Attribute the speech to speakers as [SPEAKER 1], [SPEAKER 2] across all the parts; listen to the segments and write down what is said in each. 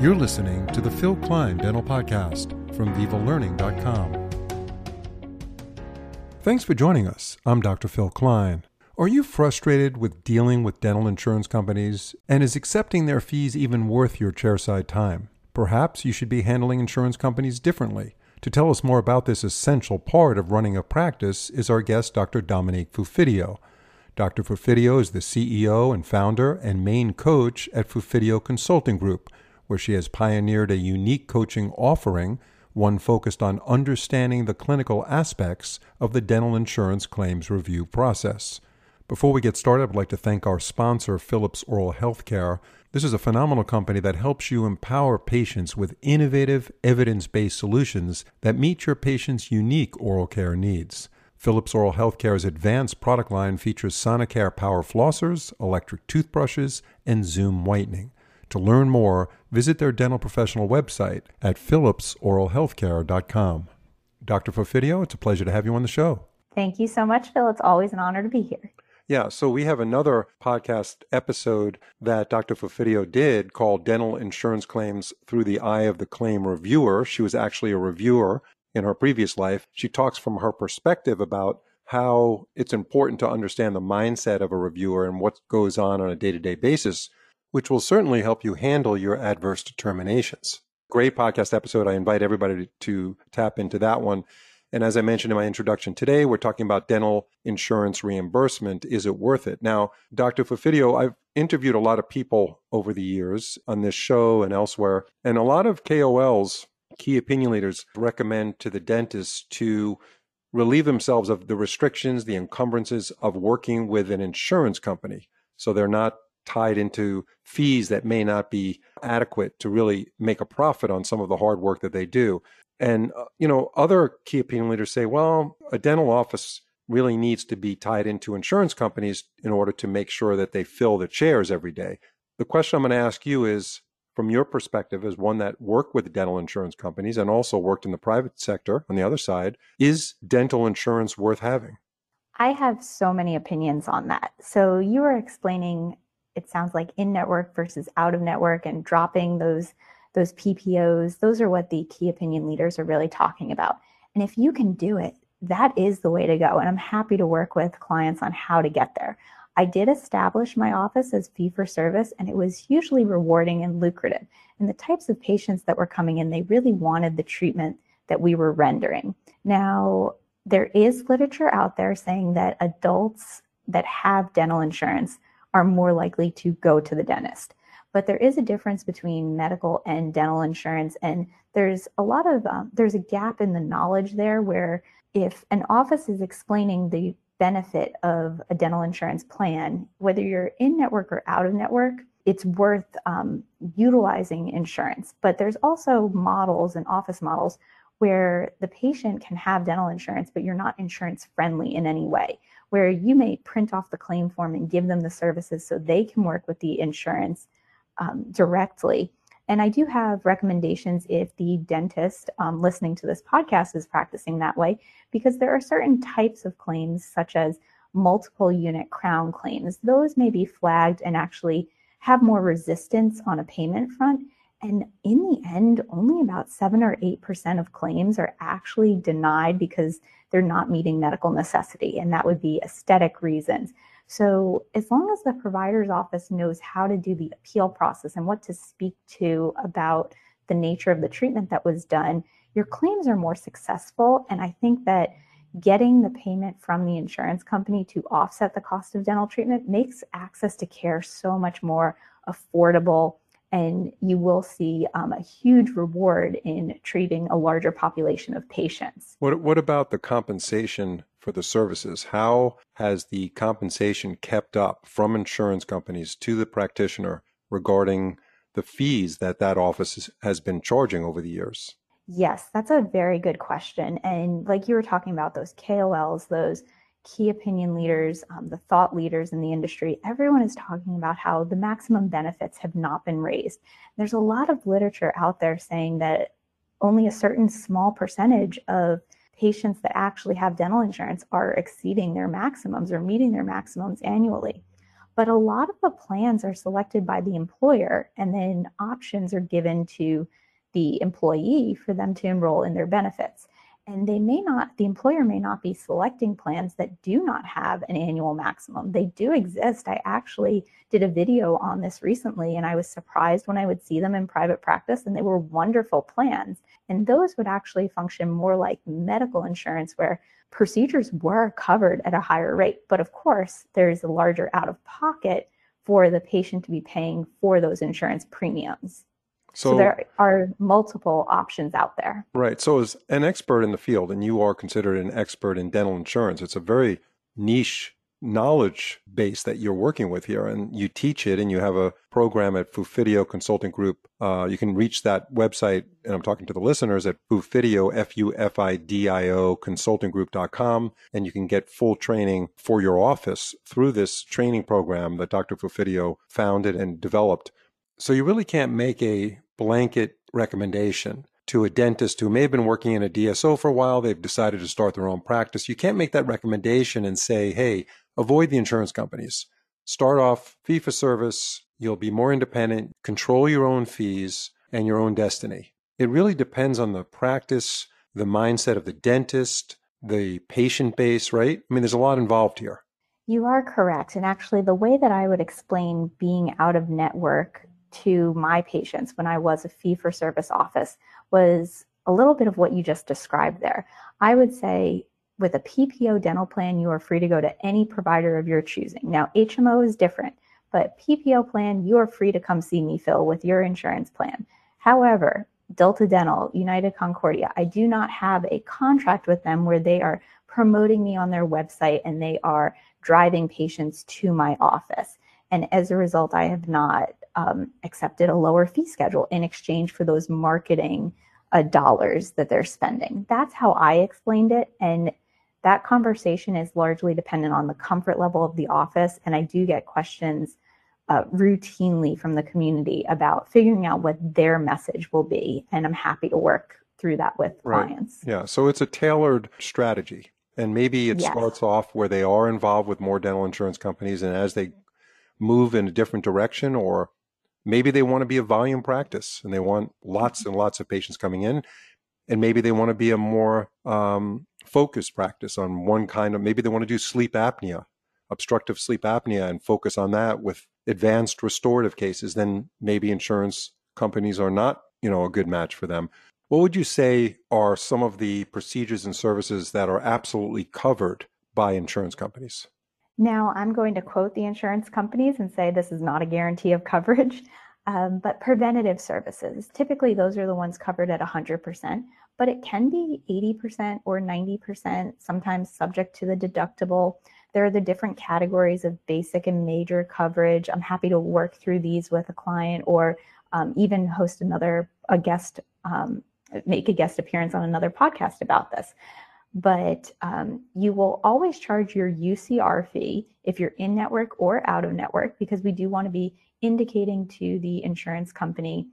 [SPEAKER 1] You're listening to the Phil Klein Dental Podcast from VivaLearning.com. Thanks for joining us. I'm Dr. Phil Klein. Are you frustrated with dealing with dental insurance companies? And is accepting their fees even worth your chairside time? Perhaps you should be handling insurance companies differently. To tell us more about this essential part of running a practice is our guest, Dr. Dominique Fufidio. Dr. Fufidio is the CEO and founder and main coach at Fufidio Consulting Group, where she has pioneered a unique coaching offering, one focused on understanding the clinical aspects of the dental insurance claims review process. Before we get started, I'd like to thank our sponsor, Philips Oral Healthcare. This is a phenomenal company that helps you empower patients with innovative, evidence based solutions that meet your patient's unique oral care needs. Philips Oral Healthcare's advanced product line features Sonicare power flossers, electric toothbrushes, and Zoom whitening. To learn more, visit their dental professional website at philipsoralhealthcare.com. Dr. Fufidio, it's a pleasure to have you on the show.
[SPEAKER 2] Thank you so much, Phil. It's always an honor to be here.
[SPEAKER 1] Yeah, so we have another podcast episode that Dr. Fufidio did called Dental Insurance Claims Through the Eye of the Claim Reviewer. She was actually a reviewer in her previous life. She talks from her perspective about how it's important to understand the mindset of a reviewer and what goes on on a day to day basis, which will certainly help you handle your adverse determinations. Great podcast episode. I invite everybody to tap into that one. And as I mentioned in my introduction today, we're talking about dental insurance reimbursement. Is it worth it? Now, Dr. Fufidio, I've interviewed a lot of people over the years on this show and elsewhere, and a lot of KOLs key opinion leaders recommend to the dentist to relieve themselves of the restrictions, the encumbrances of working with an insurance company. So they're not tied into fees that may not be adequate to really make a profit on some of the hard work that they do. And, uh, you know, other key opinion leaders say, well, a dental office really needs to be tied into insurance companies in order to make sure that they fill the chairs every day. The question I'm going to ask you is from your perspective as one that worked with dental insurance companies and also worked in the private sector on the other side, is dental insurance worth having?
[SPEAKER 2] I have so many opinions on that. So you were explaining it sounds like in network versus out of network and dropping those those PPOs. Those are what the key opinion leaders are really talking about. And if you can do it, that is the way to go. And I'm happy to work with clients on how to get there. I did establish my office as fee for service, and it was hugely rewarding and lucrative. And the types of patients that were coming in, they really wanted the treatment that we were rendering. Now, there is literature out there saying that adults that have dental insurance are more likely to go to the dentist. But there is a difference between medical and dental insurance, and there's a lot of um, there's a gap in the knowledge there where if an office is explaining the benefit of a dental insurance plan, whether you're in network or out of network, it's worth um, utilizing insurance. But there's also models and office models where the patient can have dental insurance, but you're not insurance friendly in any way, where you may print off the claim form and give them the services so they can work with the insurance um, directly and I do have recommendations if the dentist um, listening to this podcast is practicing that way, because there are certain types of claims, such as multiple unit crown claims. Those may be flagged and actually have more resistance on a payment front. And in the end, only about 7 or 8% of claims are actually denied because they're not meeting medical necessity. And that would be aesthetic reasons. So, as long as the provider's office knows how to do the appeal process and what to speak to about the nature of the treatment that was done, your claims are more successful. And I think that getting the payment from the insurance company to offset the cost of dental treatment makes access to care so much more affordable. And you will see um, a huge reward in treating a larger population of patients.
[SPEAKER 1] What, what about the compensation for the services. How has the compensation kept up from insurance companies to the practitioner regarding the fees that that office has been charging over the years?
[SPEAKER 2] Yes, that's a very good question. And like you were talking about, those KOLs, those key opinion leaders, um, the thought leaders in the industry, everyone is talking about how the maximum benefits have not been raised. There's a lot of literature out there saying that only a certain small percentage of patients that actually have dental insurance are exceeding their maximums or meeting their maximums annually. But a lot of the plans are selected by the employer, and then options are given to the employee for them to enroll in their benefits. And they may not, the employer may not be selecting plans that do not have an annual maximum. They do exist. I actually did a video on this recently, and I was surprised when I would see them in private practice, and they were wonderful plans. And those would actually function more like medical insurance, where procedures were covered at a higher rate. But of course, there's a larger out of pocket for the patient to be paying for those insurance premiums. So, so, there are multiple options out there.
[SPEAKER 1] Right. So, as an expert in the field, and you are considered an expert in dental insurance, it's a very niche knowledge base that you're working with here, and you teach it, and you have a program at Fufidio Consulting Group. Uh, you can reach that website, and I'm talking to the listeners at Fufidio, F-U-F-I-D-I-O, consultinggroup.com, and you can get full training for your office through this training program that Dr. Fufidio founded and developed. So you really can't make a blanket recommendation to a dentist who may have been working in a DSO for a while. They've decided to start their own practice. You can't make that recommendation and say, hey, avoid the insurance companies. Start off fee for service. You'll be more independent, control your own fees and your own destiny. It really depends on the practice, the mindset of the dentist, the patient base, right? I mean, there's a lot involved here.
[SPEAKER 2] You are correct. And actually, the way that I would explain being out of network to my patients when I was a fee for service office was a little bit of what you just described there. I would say with a PPO dental plan, you are free to go to any provider of your choosing. Now, HMO is different, but PPO plan, you are free to come see me, Phil, with your insurance plan. However, Delta Dental, United Concordia, I do not have a contract with them where they are promoting me on their website and they are driving patients to my office. And as a result, I have not um, accepted a lower fee schedule in exchange for those marketing uh, dollars that they're spending. That's how I explained it. And that conversation is largely dependent on the comfort level of the office. And I do get questions uh, routinely from the community about figuring out what their message will be. And I'm happy to work through that with right. clients.
[SPEAKER 1] Yeah. So it's a tailored strategy. And maybe it yes. starts off where they are involved with more dental insurance companies. And as they move in a different direction or Maybe they want to be a volume practice and they want lots and lots of patients coming in. And maybe they want to be a more um, focused practice on one kind of, maybe they want to do sleep apnea, obstructive sleep apnea, and focus on that with advanced restorative cases. Then maybe insurance companies are not, you know, a good match for them. What would you say are some of the procedures and services that are absolutely covered by insurance companies?
[SPEAKER 2] Now, I'm going to quote the insurance companies and say this is not a guarantee of coverage, um, but preventative services, typically those are the ones covered at 100%, but it can be 80% or 90%, sometimes subject to the deductible. There are the different categories of basic and major coverage. I'm happy to work through these with a client or um, even host another, a guest, um, make a guest appearance on another podcast about this but um, you will always charge your UCR fee if you're in network or out of network because we do want to be indicating to the insurance company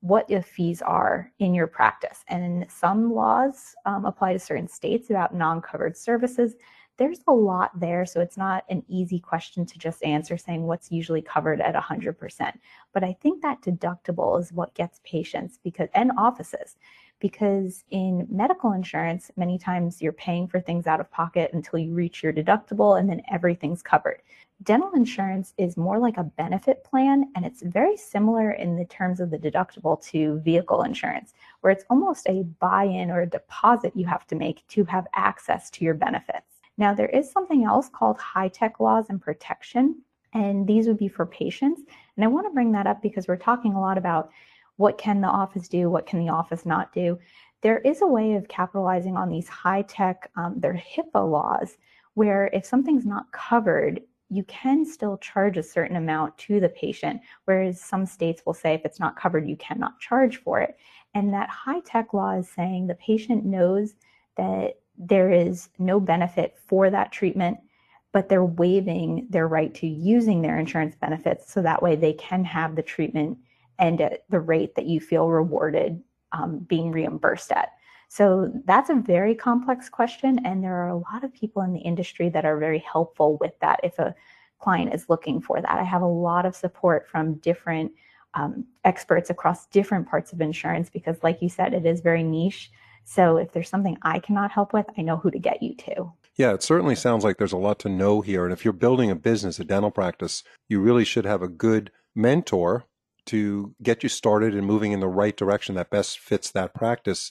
[SPEAKER 2] what the fees are in your practice. And some laws um, apply to certain states about non covered services. There's a lot there, so it's not an easy question to just answer saying what's usually covered at 100%. But I think that deductible is what gets patients because and offices because in medical insurance, many times you're paying for things out of pocket until you reach your deductible and then everything's covered. Dental insurance is more like a benefit plan and it's very similar in the terms of the deductible to vehicle insurance, where it's almost a buy in or a deposit you have to make to have access to your benefits. Now, there is something else called HITECH laws and protection, and these would be for patients. And I want to bring that up because we're talking a lot about what can the office do? What can the office not do? There is a way of capitalizing on these HITECH, um, they're HIPAA laws, where if something's not covered, you can still charge a certain amount to the patient, whereas some states will say if it's not covered, you cannot charge for it. And that HITECH law is saying the patient knows that there is no benefit for that treatment, but they're waiving their right to using their insurance benefits so that way they can have the treatment and at the rate that you feel rewarded um, being reimbursed at. So that's a very complex question, and there are a lot of people in the industry that are very helpful with that. If a client is looking for that. I have a lot of support from different um, experts across different parts of insurance because, like you said, it is very niche. So if there's something I cannot help with, I know who to get you to.
[SPEAKER 1] Yeah, it certainly sounds like there's a lot to know here. And if you're building a business, a dental practice, you really should have a good mentor to get you started and moving in the right direction that best fits that practice.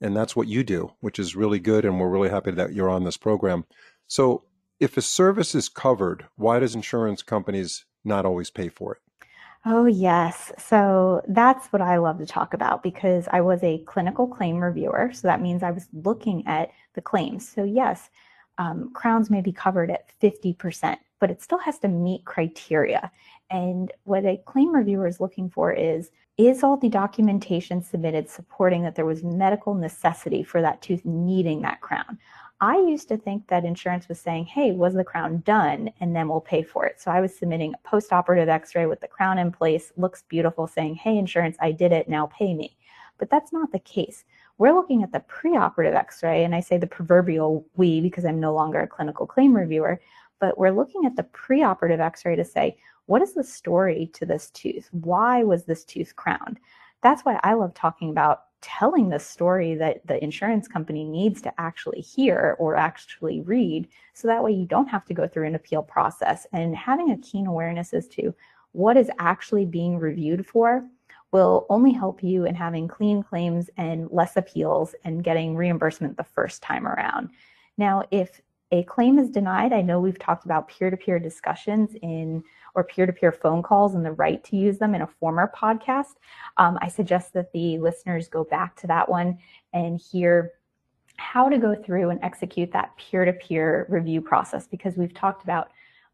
[SPEAKER 1] And that's what you do, which is really good. And we're really happy that you're on this program. So if a service is covered, why does insurance companies not always pay for it?
[SPEAKER 2] Oh, yes. So that's what I love to talk about because I was a clinical claim reviewer. So that means I was looking at the claims. So, yes, um, crowns may be covered at 50%, but it still has to meet criteria. And what a claim reviewer is looking for is is all the documentation submitted supporting that there was medical necessity for that tooth needing that crown? I used to think that insurance was saying, hey, was the crown done? And then we'll pay for it. So I was submitting a post operative x ray with the crown in place, looks beautiful, saying, hey, insurance, I did it, now pay me. But that's not the case. We're looking at the preoperative x ray, and I say the proverbial we because I'm no longer a clinical claim reviewer, but we're looking at the preoperative x ray to say, what is the story to this tooth? Why was this tooth crowned? That's why I love talking about telling the story that the insurance company needs to actually hear or actually read so that way you don't have to go through an appeal process and having a keen awareness as to what is actually being reviewed for will only help you in having clean claims and less appeals and getting reimbursement the first time around. Now, if a claim is denied, I know we've talked about peer to peer discussions in or peer to peer phone calls and the right to use them in a former podcast. Um, I suggest that the listeners go back to that one and hear how to go through and execute that peer to peer review process because we've talked about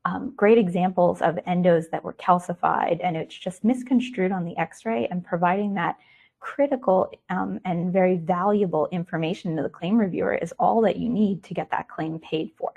[SPEAKER 2] um, great examples of endos that were calcified and it's just misconstrued on the x ray and providing that critical um, and very valuable information to the claim reviewer is all that you need to get that claim paid for.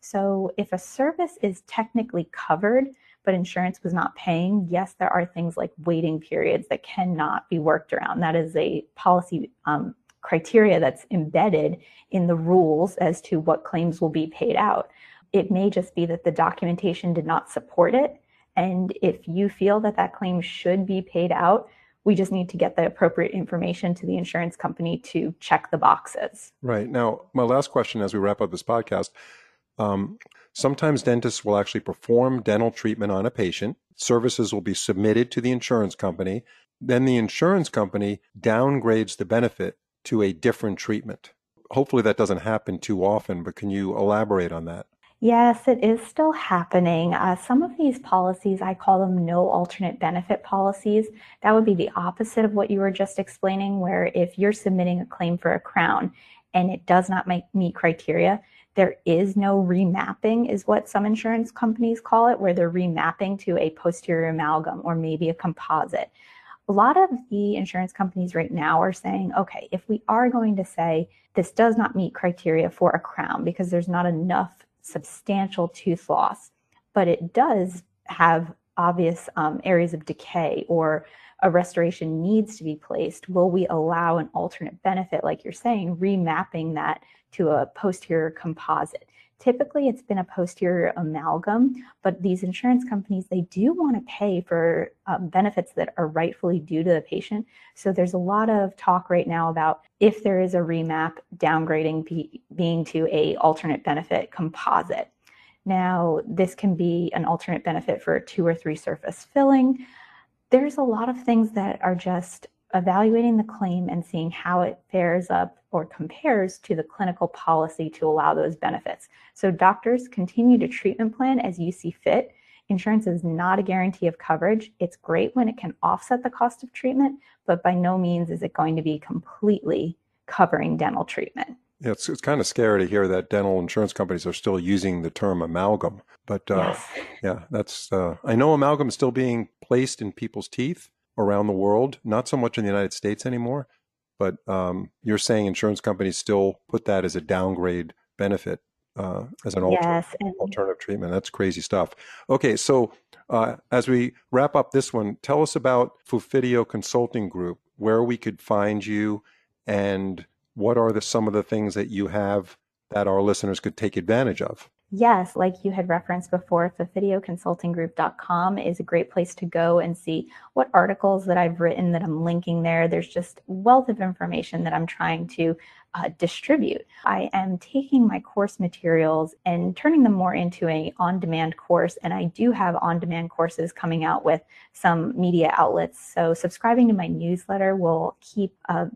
[SPEAKER 2] So if a service is technically covered, but insurance was not paying, yes, there are things like waiting periods that cannot be worked around. That is a policy um, criteria that's embedded in the rules as to what claims will be paid out. It may just be that the documentation did not support it. And if you feel that that claim should be paid out, we just need to get the appropriate information to the insurance company to check the boxes.
[SPEAKER 1] Right. Now, my last question as we wrap up this podcast um, sometimes dentists will actually perform dental treatment on a patient, services will be submitted to the insurance company, then the insurance company downgrades the benefit to a different treatment. Hopefully, that doesn't happen too often, but can you elaborate on that?
[SPEAKER 2] Yes, it is still happening. Uh, some of these policies, I call them no alternate benefit policies. That would be the opposite of what you were just explaining, where if you're submitting a claim for a crown and it does not make, meet criteria, there is no remapping, is what some insurance companies call it, where they're remapping to a posterior amalgam or maybe a composite. A lot of the insurance companies right now are saying, okay, if we are going to say this does not meet criteria for a crown because there's not enough substantial tooth loss, but it does have obvious um, areas of decay or a restoration needs to be placed, will we allow an alternate benefit, like you're saying, remapping that to a posterior composite? Typically, it's been a posterior amalgam, but these insurance companies, they do want to pay for um, benefits that are rightfully due to the patient. So there's a lot of talk right now about if there is a remap, downgrading be, being to a alternate benefit composite. Now, this can be an alternate benefit for two or three surface filling. There's a lot of things that are just evaluating the claim and seeing how it fares up or compares to the clinical policy to allow those benefits. So doctors continue to treatment plan as you see fit. Insurance is not a guarantee of coverage. It's great when it can offset the cost of treatment, but by no means is it going to be completely covering dental treatment.
[SPEAKER 1] Yeah, it's, it's kind of scary to hear that dental insurance companies are still using the term amalgam. But uh, yes. yeah, that's, uh, I know amalgam is still being placed in people's teeth around the world, not so much in the United States anymore. But um, you're saying insurance companies still put that as a downgrade benefit uh, as an yes, alternative treatment. That's crazy stuff. Okay, so uh, as we wrap up this one, tell us about Fufidio Consulting Group, where we could find you, and what are the, some of the things that you have that our listeners could take advantage of.
[SPEAKER 2] Yes, like you had referenced before, fufidioconsultinggroup.com is a great place to go and see what articles that I've written that I'm linking there. There's just wealth of information that I'm trying to uh, distribute. I am taking my course materials and turning them more into a on-demand course, and I do have on-demand courses coming out with some media outlets. So subscribing to my newsletter will keep uh,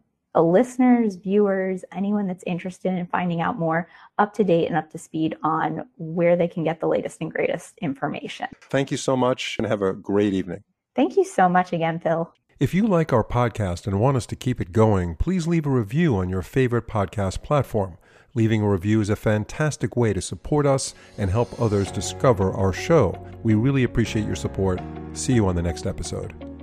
[SPEAKER 2] listeners, viewers, anyone that's interested in finding out more up to date and up to speed on where they can get the latest and greatest information.
[SPEAKER 1] Thank you so much and have a great evening.
[SPEAKER 2] Thank you so much again, Phil.
[SPEAKER 1] If you like our podcast and want us to keep it going, please leave a review on your favorite podcast platform. Leaving a review is a fantastic way to support us and help others discover our show. We really appreciate your support. See you on the next episode.